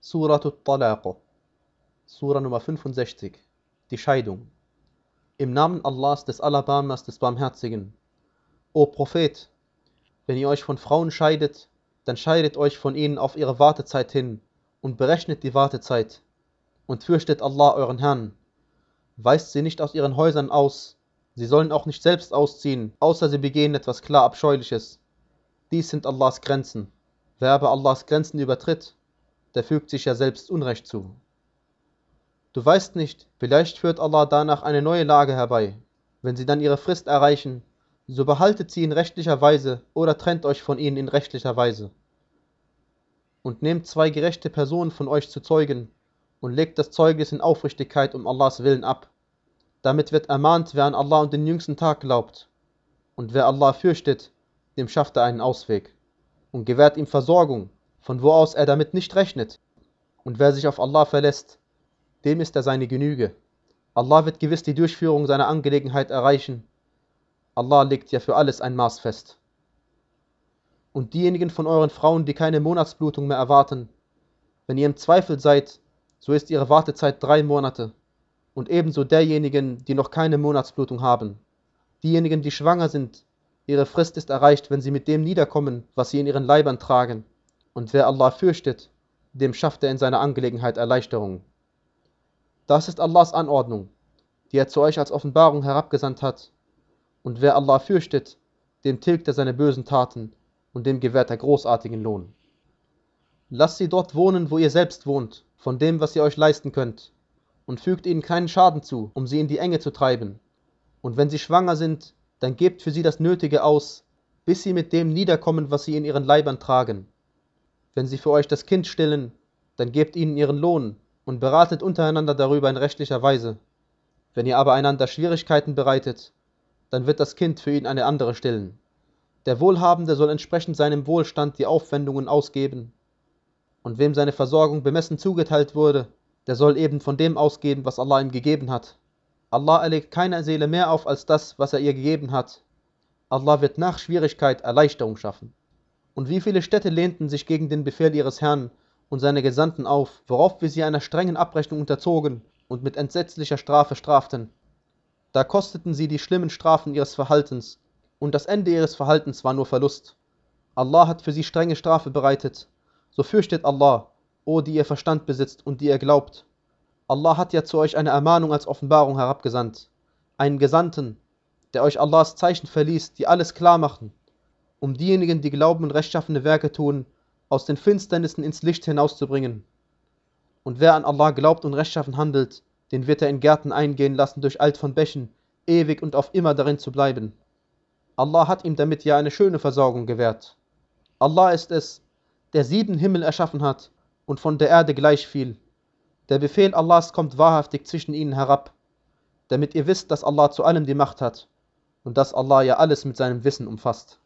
Suratut Talaq, Sura Nummer 65, die Scheidung. Im Namen Allahs des Allerbarmers des Barmherzigen. O Prophet, wenn ihr euch von Frauen scheidet, dann scheidet euch von ihnen auf ihre Wartezeit hin und berechnet die Wartezeit und fürchtet Allah euren Herrn. Weist sie nicht aus ihren Häusern aus, sie sollen auch nicht selbst ausziehen, außer sie begehen etwas klar Abscheuliches. Dies sind Allahs Grenzen. Wer aber Allahs Grenzen übertritt, der fügt sich ja selbst Unrecht zu. Du weißt nicht, vielleicht führt Allah danach eine neue Lage herbei. Wenn sie dann ihre Frist erreichen, so behaltet sie in rechtlicher Weise oder trennt euch von ihnen in rechtlicher Weise. Und nehmt zwei gerechte Personen von euch zu Zeugen und legt das Zeugnis in Aufrichtigkeit um Allahs Willen ab. Damit wird ermahnt, wer an Allah und den jüngsten Tag glaubt. Und wer Allah fürchtet, dem schafft er einen Ausweg und gewährt ihm Versorgung, von wo aus er damit nicht rechnet. Und wer sich auf Allah verlässt, dem ist er seine Genüge. Allah wird gewiss die Durchführung seiner Angelegenheit erreichen. Allah legt ja für alles ein Maß fest. Und diejenigen von euren Frauen, die keine Monatsblutung mehr erwarten, wenn ihr im Zweifel seid, so ist ihre Wartezeit drei Monate. Und ebenso derjenigen, die noch keine Monatsblutung haben. Diejenigen, die schwanger sind, ihre Frist ist erreicht, wenn sie mit dem niederkommen, was sie in ihren Leibern tragen. Und wer Allah fürchtet, dem schafft er in seiner Angelegenheit Erleichterung. Das ist Allahs Anordnung, die er zu euch als Offenbarung herabgesandt hat. Und wer Allah fürchtet, dem tilgt er seine bösen Taten und dem gewährt er großartigen Lohn. Lasst sie dort wohnen, wo ihr selbst wohnt, von dem, was ihr euch leisten könnt, und fügt ihnen keinen Schaden zu, um sie in die Enge zu treiben. Und wenn sie schwanger sind, dann gebt für sie das Nötige aus, bis sie mit dem niederkommen, was sie in ihren Leibern tragen. Wenn sie für euch das Kind stillen, dann gebt ihnen ihren Lohn und beratet untereinander darüber in rechtlicher Weise. Wenn ihr aber einander Schwierigkeiten bereitet, dann wird das Kind für ihn eine andere stillen. Der Wohlhabende soll entsprechend seinem Wohlstand die Aufwendungen ausgeben. Und wem seine Versorgung bemessen zugeteilt wurde, der soll eben von dem ausgeben, was Allah ihm gegeben hat. Allah erlegt keiner Seele mehr auf als das, was er ihr gegeben hat. Allah wird nach Schwierigkeit Erleichterung schaffen. Und wie viele Städte lehnten sich gegen den Befehl ihres Herrn und seine Gesandten auf, worauf wir sie einer strengen Abrechnung unterzogen und mit entsetzlicher Strafe straften. Da kosteten sie die schlimmen Strafen ihres Verhaltens, und das Ende ihres Verhaltens war nur Verlust. Allah hat für sie strenge Strafe bereitet. So fürchtet Allah, o die ihr Verstand besitzt und die ihr glaubt. Allah hat ja zu euch eine Ermahnung als Offenbarung herabgesandt, einen Gesandten, der euch Allahs Zeichen verließ, die alles klar machen um diejenigen, die glauben und rechtschaffene Werke tun, aus den Finsternissen ins Licht hinauszubringen. Und wer an Allah glaubt und rechtschaffen handelt, den wird er in Gärten eingehen lassen durch Alt von Bächen, ewig und auf immer darin zu bleiben. Allah hat ihm damit ja eine schöne Versorgung gewährt. Allah ist es, der sieben Himmel erschaffen hat und von der Erde gleich viel. Der Befehl Allahs kommt wahrhaftig zwischen ihnen herab, damit ihr wisst, dass Allah zu allem die Macht hat und dass Allah ja alles mit seinem Wissen umfasst.